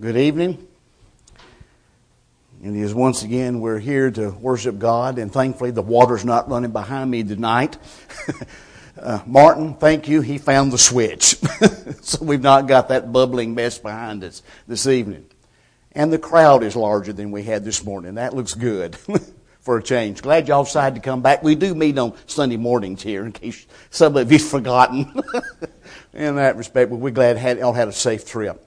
Good evening. And is once again we're here to worship God, and thankfully the water's not running behind me tonight. uh, Martin, thank you. He found the switch, so we've not got that bubbling mess behind us this evening. And the crowd is larger than we had this morning. That looks good for a change. Glad y'all decided to come back. We do meet on Sunday mornings here, in case some of you've forgotten. in that respect, but we're glad y'all had a safe trip.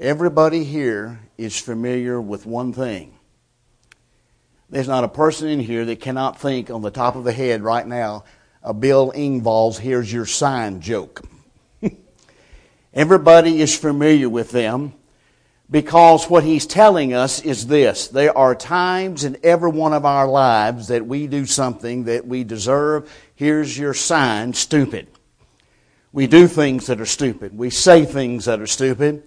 Everybody here is familiar with one thing. There's not a person in here that cannot think on the top of the head right now a Bill Engvall's here's your sign joke. Everybody is familiar with them because what he's telling us is this. There are times in every one of our lives that we do something that we deserve. Here's your sign, stupid. We do things that are stupid. We say things that are stupid.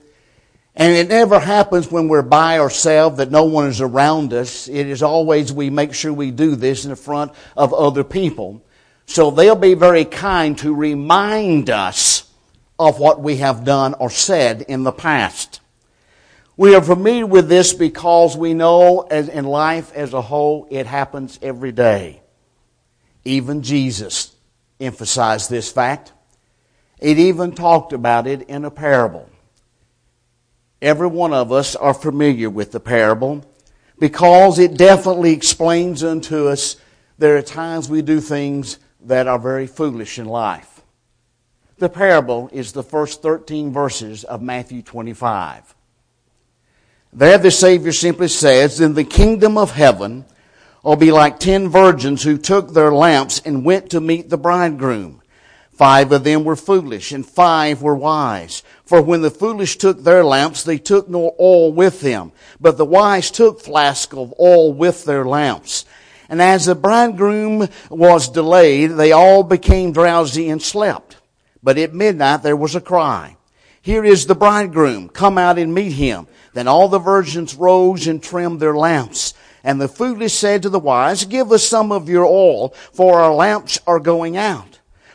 And it never happens when we're by ourselves that no one is around us. It is always we make sure we do this in front of other people. So they'll be very kind to remind us of what we have done or said in the past. We are familiar with this because we know as in life as a whole it happens every day. Even Jesus emphasized this fact. It even talked about it in a parable. Every one of us are familiar with the parable because it definitely explains unto us there are times we do things that are very foolish in life. The parable is the first 13 verses of Matthew 25. There the Savior simply says, In the kingdom of heaven will be like ten virgins who took their lamps and went to meet the bridegroom. Five of them were foolish, and five were wise. For when the foolish took their lamps, they took no oil with them. But the wise took flasks of oil with their lamps. And as the bridegroom was delayed, they all became drowsy and slept. But at midnight there was a cry. Here is the bridegroom. Come out and meet him. Then all the virgins rose and trimmed their lamps. And the foolish said to the wise, Give us some of your oil, for our lamps are going out.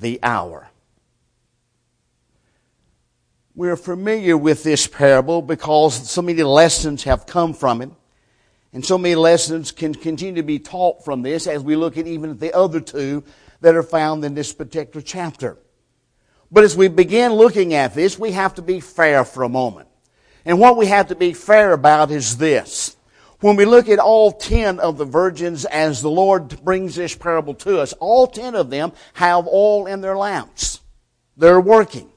the hour. We're familiar with this parable because so many lessons have come from it. And so many lessons can continue to be taught from this as we look at even the other two that are found in this particular chapter. But as we begin looking at this, we have to be fair for a moment. And what we have to be fair about is this. When we look at all ten of the virgins as the Lord brings this parable to us, all ten of them have oil in their lamps. They're working.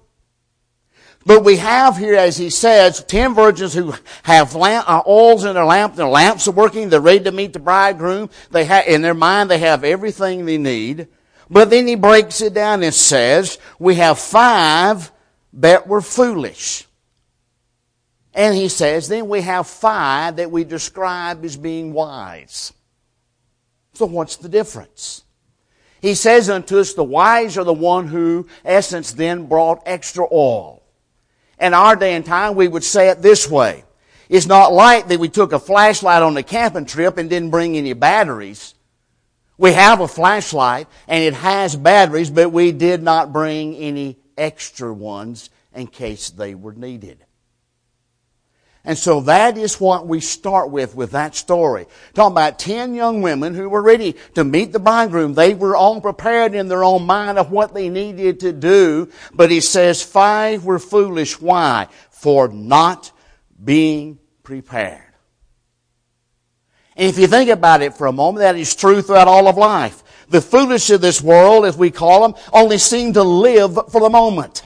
But we have here, as he says, ten virgins who have lamp, uh, oils in their lamp. Their lamps are working. They're ready to meet the bridegroom. They have, in their mind, they have everything they need. But then he breaks it down and says, we have five that were foolish. And he says, then we have five that we describe as being wise. So what's the difference? He says unto us, the wise are the one who, essence, then brought extra oil. In our day and time, we would say it this way. It's not like that we took a flashlight on the camping trip and didn't bring any batteries. We have a flashlight and it has batteries, but we did not bring any extra ones in case they were needed. And so that is what we start with, with that story. Talking about ten young women who were ready to meet the bridegroom. They were all prepared in their own mind of what they needed to do. But he says five were foolish. Why? For not being prepared. And if you think about it for a moment, that is true throughout all of life. The foolish of this world, as we call them, only seem to live for the moment.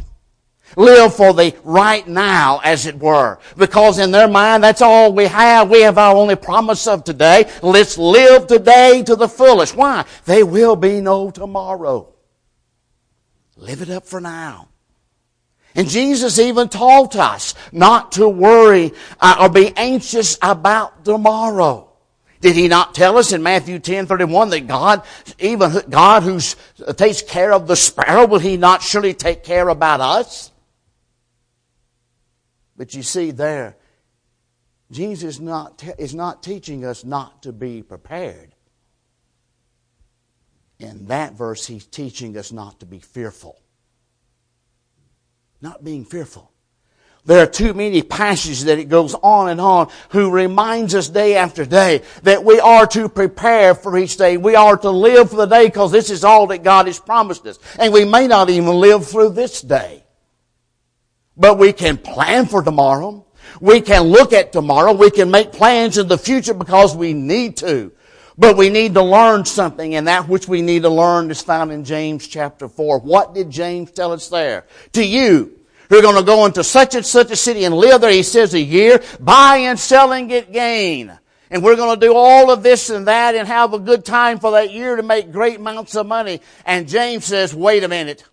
Live for the right now, as it were. Because in their mind, that's all we have. We have our only promise of today. Let's live today to the fullest. Why? There will be no tomorrow. Live it up for now. And Jesus even taught us not to worry uh, or be anxious about tomorrow. Did he not tell us in Matthew 10, 31 that God, even God who takes care of the sparrow, will he not surely take care about us? But you see there, Jesus not, is not teaching us not to be prepared. In that verse, he's teaching us not to be fearful. Not being fearful. There are too many passages that it goes on and on who reminds us day after day that we are to prepare for each day. We are to live for the day because this is all that God has promised us. And we may not even live through this day. But we can plan for tomorrow. We can look at tomorrow. We can make plans in the future because we need to. But we need to learn something, and that which we need to learn is found in James chapter 4. What did James tell us there? To you, who are going to go into such and such a city and live there, he says a year, buy and sell and get gain. And we're going to do all of this and that and have a good time for that year to make great amounts of money. And James says, wait a minute.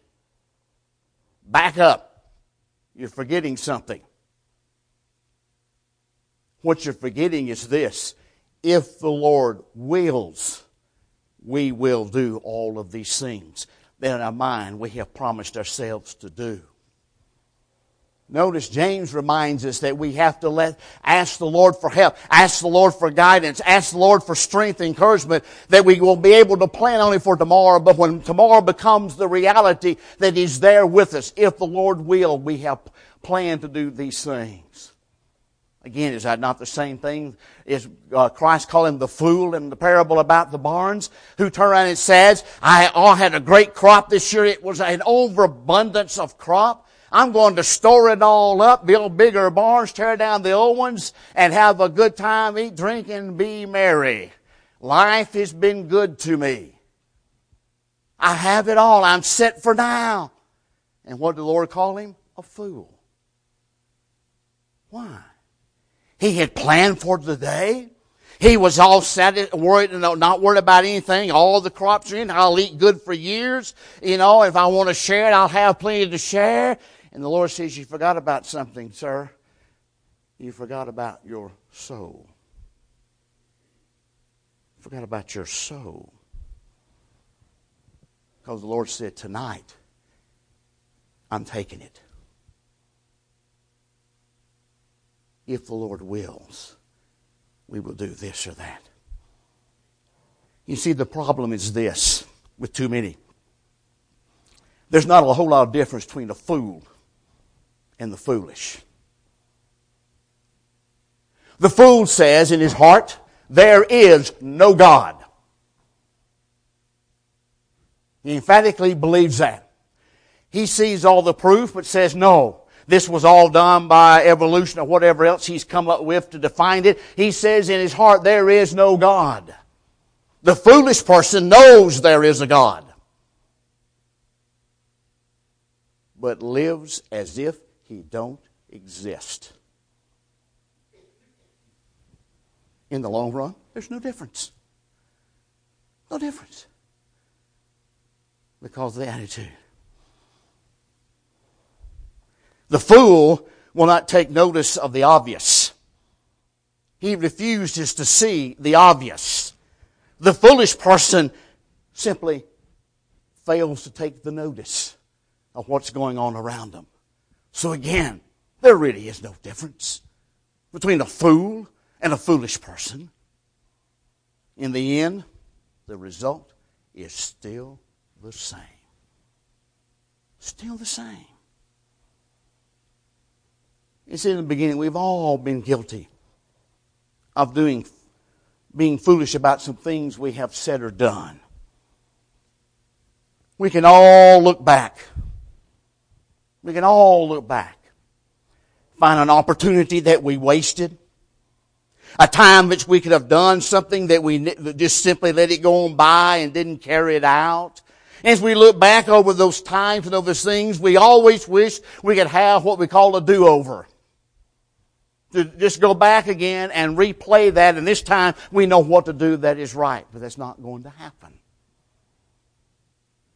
Back up. You're forgetting something. What you're forgetting is this if the Lord wills, we will do all of these things that in our mind we have promised ourselves to do. Notice James reminds us that we have to let, ask the Lord for help, ask the Lord for guidance, ask the Lord for strength, encouragement, that we will be able to plan only for tomorrow, but when tomorrow becomes the reality that He's there with us, if the Lord will, we have planned to do these things. Again, is that not the same thing? Is uh, Christ calling the fool in the parable about the barns who turn around and says, I all had a great crop this year. It was an overabundance of crop. I'm going to store it all up, build bigger barns, tear down the old ones, and have a good time, eat, drink, and be merry. Life has been good to me. I have it all. I'm set for now. And what did the Lord call him? A fool. Why? He had planned for the day. He was all set, worried, not worried about anything. All the crops are in. I'll eat good for years. You know, if I want to share it, I'll have plenty to share. And the Lord says, You forgot about something, sir. You forgot about your soul. Forgot about your soul. Because the Lord said, Tonight, I'm taking it. if the Lord wills, we will do this or that. You see, the problem is this with too many. There's not a whole lot of difference between a fool and the foolish. The fool says in his heart, There is no God. He emphatically believes that. He sees all the proof but says, No, this was all done by evolution or whatever else he's come up with to define it. He says in his heart, there is no God. The foolish person knows there is a God, but lives as if he don't exist. In the long run, there's no difference. No difference. Because of the attitude. The fool will not take notice of the obvious. He refuses to see the obvious. The foolish person simply fails to take the notice of what's going on around them. So again, there really is no difference between a fool and a foolish person. In the end, the result is still the same. Still the same. It's in the beginning, we've all been guilty of doing, being foolish about some things we have said or done. We can all look back. We can all look back. Find an opportunity that we wasted. A time which we could have done something that we just simply let it go on by and didn't carry it out. As we look back over those times and over those things, we always wish we could have what we call a do-over to just go back again and replay that, and this time we know what to do that is right. But that's not going to happen.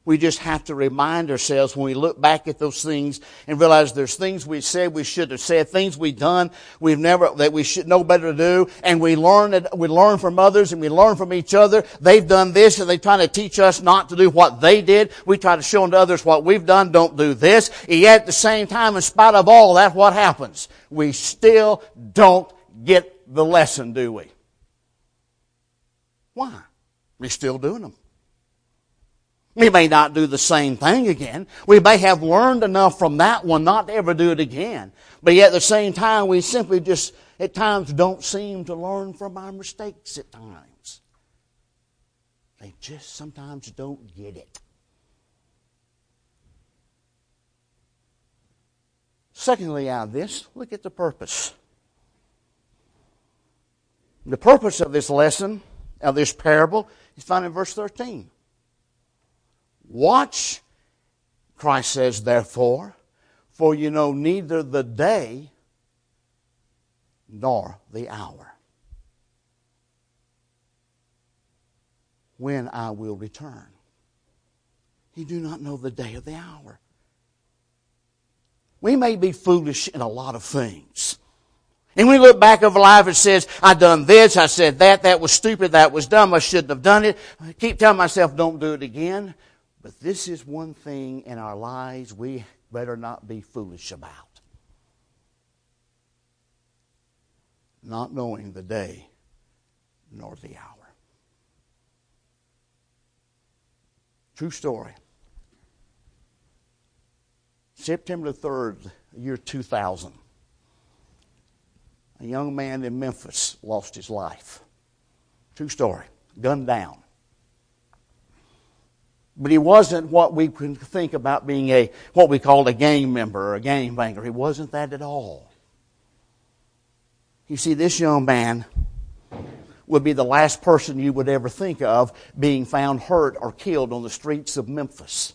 We just have to remind ourselves when we look back at those things and realize there's things we said we should have said, things we've done we've never, that we should know better to do, and we learn it, we learn from others and we learn from each other. They've done this and they're trying to teach us not to do what they did. We try to show to others what we've done, don't do this. Yet at the same time, in spite of all that, what happens? We still don't get the lesson, do we? Why? We're still doing them. We may not do the same thing again. We may have learned enough from that one not to ever do it again. But yet at the same time, we simply just at times don't seem to learn from our mistakes at times. They just sometimes don't get it. Secondly, out of this, look at the purpose. The purpose of this lesson, of this parable, is found in verse 13. Watch, Christ says, therefore, for you know neither the day nor the hour when I will return. You do not know the day or the hour. We may be foolish in a lot of things. And we look back over life and says, I done this, I said that, that was stupid, that was dumb, I shouldn't have done it. I keep telling myself, don't do it again. But this is one thing in our lives we better not be foolish about. Not knowing the day nor the hour. True story. September 3rd, year 2000, a young man in Memphis lost his life. True story. Gunned down. But he wasn't what we can think about being a, what we called a gang member or a gang banger. He wasn't that at all. You see, this young man would be the last person you would ever think of being found hurt or killed on the streets of Memphis.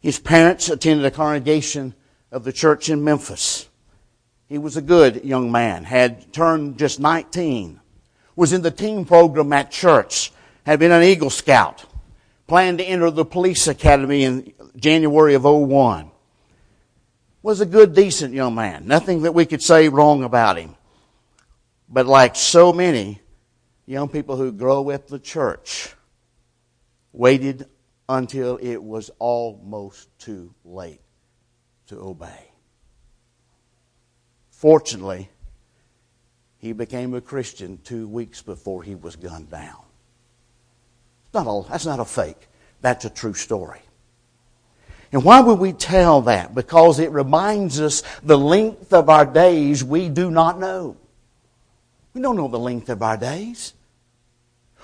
His parents attended a congregation of the church in Memphis. He was a good young man, had turned just 19, was in the team program at church, had been an Eagle Scout, planned to enter the police academy in January of 01. Was a good, decent young man. Nothing that we could say wrong about him. But like so many young people who grow up the church, waited until it was almost too late to obey. Fortunately, he became a Christian two weeks before he was gunned down not that's not a fake. That's a true story. And why would we tell that? Because it reminds us the length of our days we do not know. We don't know the length of our days.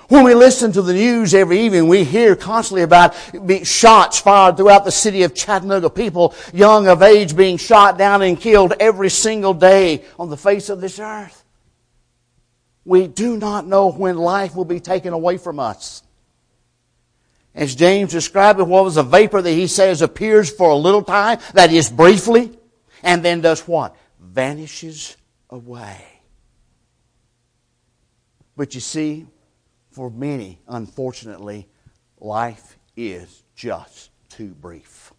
When we listen to the news every evening, we hear constantly about shots fired throughout the city of Chattanooga. People young of age being shot down and killed every single day on the face of this earth. We do not know when life will be taken away from us. As James described it, what was a vapor that he says appears for a little time, that is briefly, and then does what? Vanishes away. But you see, for many, unfortunately, life is just too brief.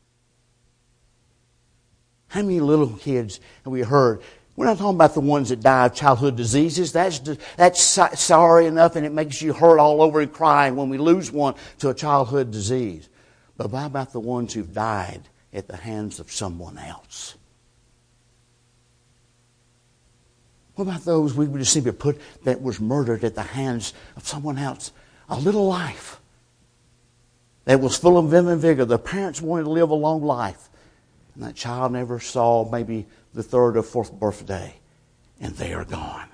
How many little kids have we heard we're not talking about the ones that die of childhood diseases. That's, that's sorry enough and it makes you hurt all over and cry when we lose one to a childhood disease. But what about the ones who've died at the hands of someone else? What about those we would just simply put that was murdered at the hands of someone else? A little life that was full of vim and vigor. The parents wanted to live a long life. And that child never saw maybe the third or fourth birthday, and they are gone.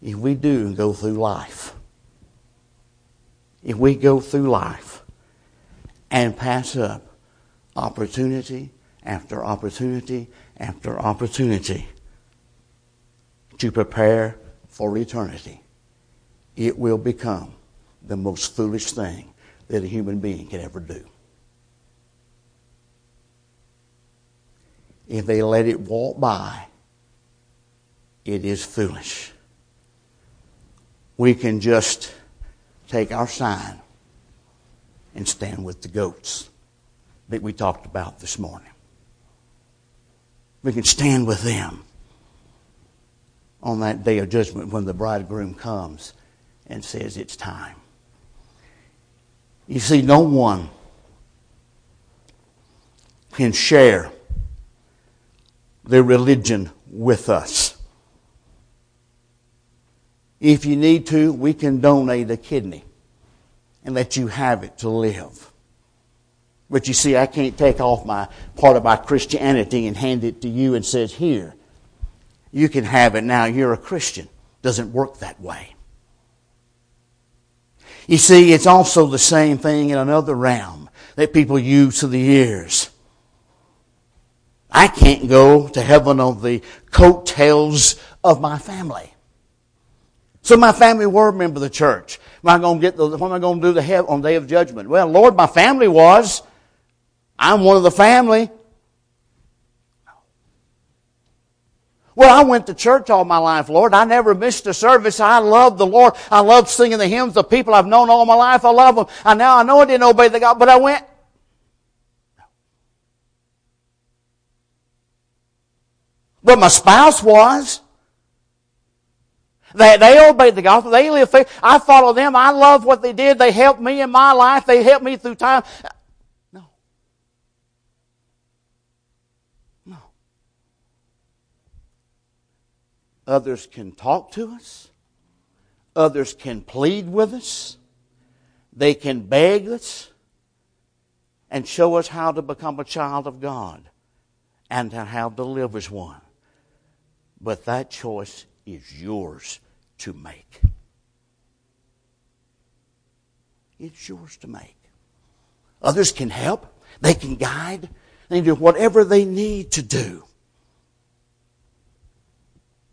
If we do go through life, if we go through life and pass up opportunity after opportunity after opportunity to prepare for eternity, it will become the most foolish thing that a human being can ever do. If they let it walk by, it is foolish. We can just take our sign and stand with the goats that we talked about this morning. We can stand with them on that day of judgment when the bridegroom comes and says it's time. You see, no one can share their religion with us. If you need to, we can donate a kidney and let you have it to live. But you see, I can't take off my part of my Christianity and hand it to you and says, here, you can have it now. You're a Christian. Doesn't work that way. You see, it's also the same thing in another realm that people use through the years. I can't go to heaven on the coattails of my family. So my family were a member of the church. Am I going to get the, what am I going to do the heaven on the day of judgment? Well, Lord, my family was. I'm one of the family. Well, I went to church all my life, Lord. I never missed a service. I love the Lord. I love singing the hymns. The people I've known all my life, I love them. I now I know I didn't obey the God, but I went. But my spouse was. They, they obeyed the gospel. They lived faith. I follow them. I love what they did. They helped me in my life. They helped me through time. No. No. Others can talk to us. Others can plead with us. They can beg us and show us how to become a child of God and how to live as one. But that choice is yours to make. It's yours to make. Others can help. They can guide. They can do whatever they need to do.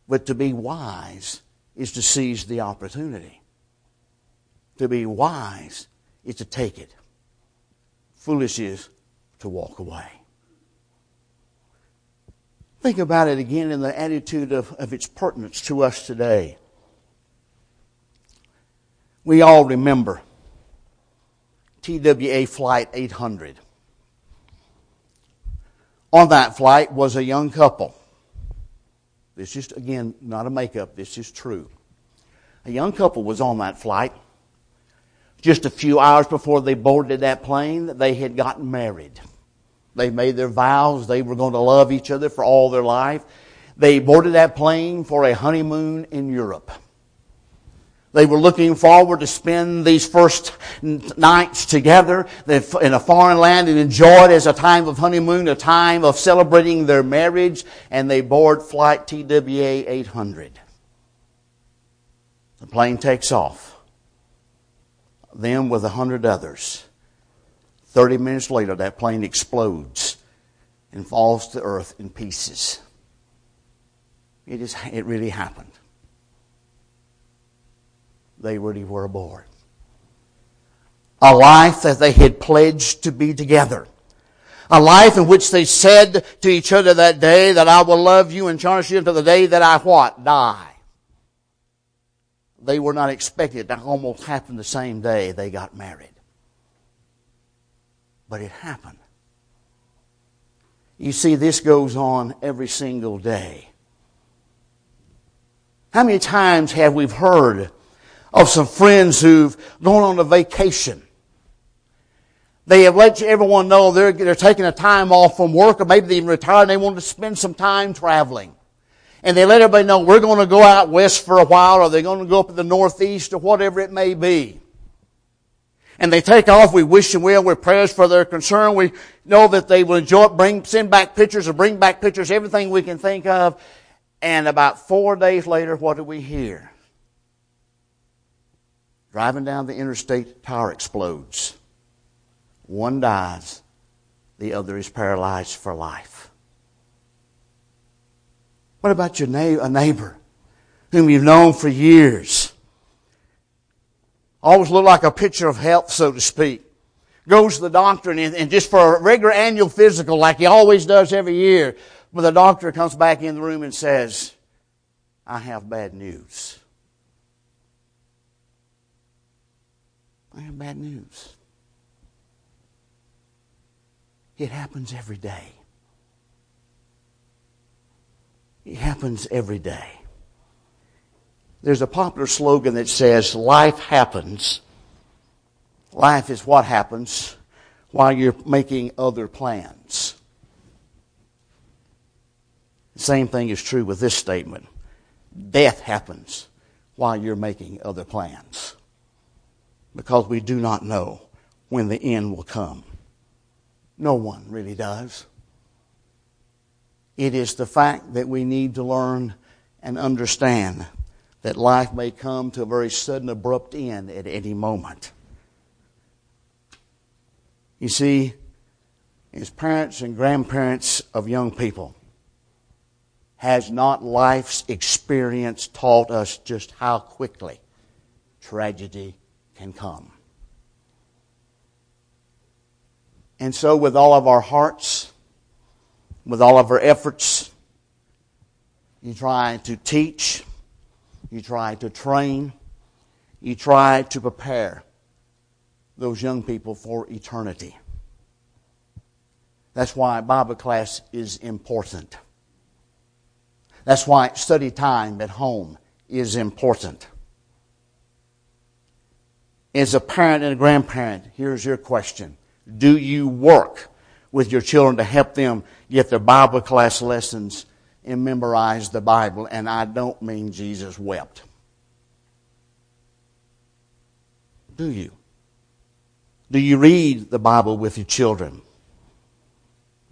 But to be wise is to seize the opportunity. To be wise is to take it. Foolish is to walk away. Think about it again in the attitude of, of its pertinence to us today. We all remember TWA Flight 800. On that flight was a young couple. This is, again, not a makeup, this is true. A young couple was on that flight. Just a few hours before they boarded that plane, they had gotten married. They made their vows. They were going to love each other for all their life. They boarded that plane for a honeymoon in Europe. They were looking forward to spend these first nights together in a foreign land and enjoy it as a time of honeymoon, a time of celebrating their marriage, and they board flight TWA 800. The plane takes off. Them with a hundred others 30 minutes later, that plane explodes and falls to earth in pieces. It, is, it really happened. They really were aboard. A life that they had pledged to be together. A life in which they said to each other that day that I will love you and cherish you until the day that I what? Die. They were not expected to almost happen the same day they got married but it happened. You see, this goes on every single day. How many times have we heard of some friends who've gone on a vacation? They have let everyone know they're, they're taking a time off from work or maybe they even retired and they want to spend some time traveling. And they let everybody know we're going to go out west for a while or they're going to go up in the northeast or whatever it may be and they take off. We wish them well. We're prayers for their concern. We know that they will enjoy it, bring, send back pictures or bring back pictures, everything we can think of. And about four days later, what do we hear? Driving down the interstate, tire explodes. One dies, the other is paralyzed for life. What about your na- a neighbor whom you've known for years? Always look like a picture of health, so to speak. Goes to the doctor and, and just for a regular annual physical like he always does every year. But the doctor comes back in the room and says, I have bad news. I have bad news. It happens every day. It happens every day. There's a popular slogan that says, Life happens. Life is what happens while you're making other plans. The same thing is true with this statement. Death happens while you're making other plans. Because we do not know when the end will come. No one really does. It is the fact that we need to learn and understand that life may come to a very sudden, abrupt end at any moment. You see, as parents and grandparents of young people, has not life's experience taught us just how quickly tragedy can come? And so, with all of our hearts, with all of our efforts, you try to teach, you try to train, you try to prepare those young people for eternity. That's why Bible class is important. That's why study time at home is important. As a parent and a grandparent, here's your question Do you work with your children to help them get their Bible class lessons and memorize the Bible? And I don't mean Jesus wept. Do you? Do you read the Bible with your children?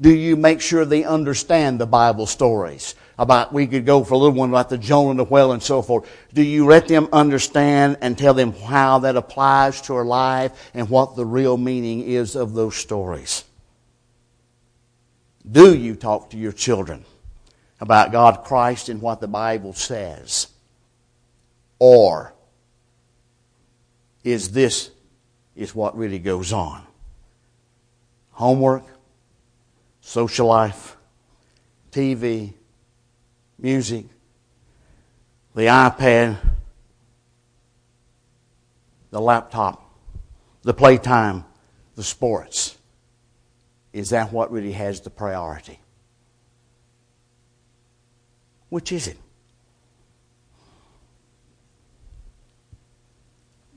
Do you make sure they understand the Bible stories? About, we could go for a little one about the Jonah and the whale and so forth. Do you let them understand and tell them how that applies to our life and what the real meaning is of those stories? Do you talk to your children about God Christ and what the Bible says? Or is this is what really goes on. Homework, social life, TV, music, the iPad, the laptop, the playtime, the sports. Is that what really has the priority? Which is it?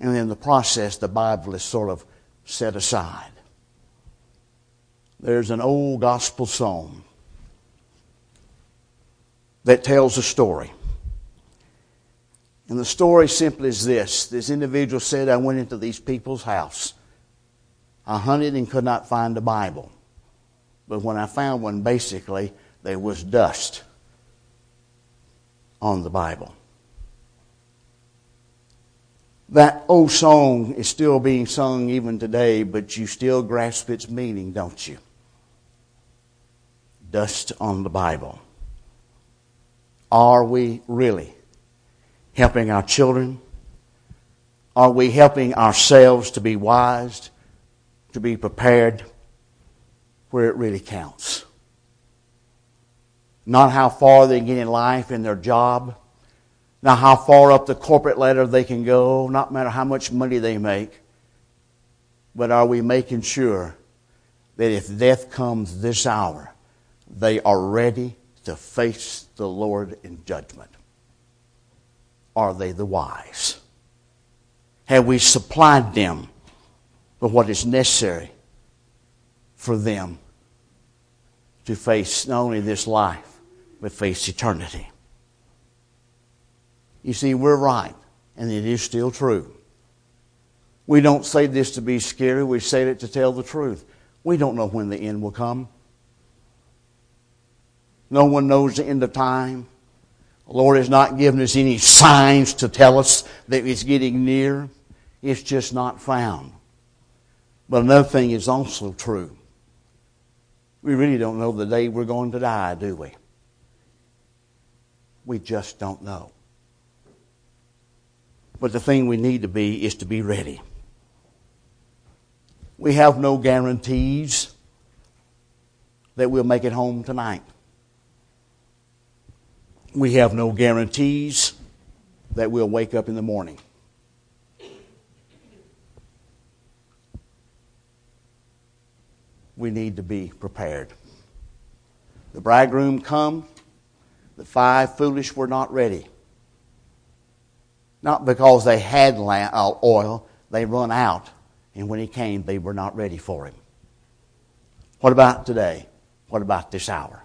And in the process, the Bible is sort of set aside. There's an old gospel song that tells a story. And the story simply is this this individual said, I went into these people's house. I hunted and could not find a Bible. But when I found one, basically, there was dust on the Bible that old song is still being sung even today, but you still grasp its meaning, don't you? Dust on the Bible. Are we really helping our children? Are we helping ourselves to be wise, to be prepared where it really counts? Not how far they get in life in their job not how far up the corporate ladder they can go, not matter how much money they make, but are we making sure that if death comes this hour, they are ready to face the Lord in judgment? Are they the wise? Have we supplied them with what is necessary for them to face not only this life, face eternity? You see, we're right, and it is still true. We don't say this to be scary, we say it to tell the truth. We don't know when the end will come. No one knows the end of time. The Lord has not given us any signs to tell us that it's getting near. It's just not found. But another thing is also true. We really don't know the day we're going to die, do we? We just don't know. But the thing we need to be is to be ready. We have no guarantees that we'll make it home tonight. We have no guarantees that we'll wake up in the morning. We need to be prepared. The bridegroom come the five foolish were not ready. Not because they had uh, oil, they run out, and when he came, they were not ready for him. What about today? What about this hour?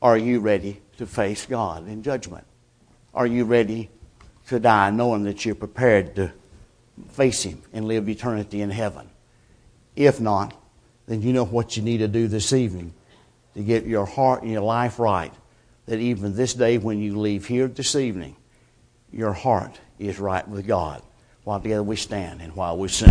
Are you ready to face God in judgment? Are you ready to die knowing that you're prepared to face Him and live eternity in heaven? If not, then you know what you need to do this evening to get your heart and your life right. That even this day, when you leave here this evening, your heart is right with God. While together we stand and while we sing.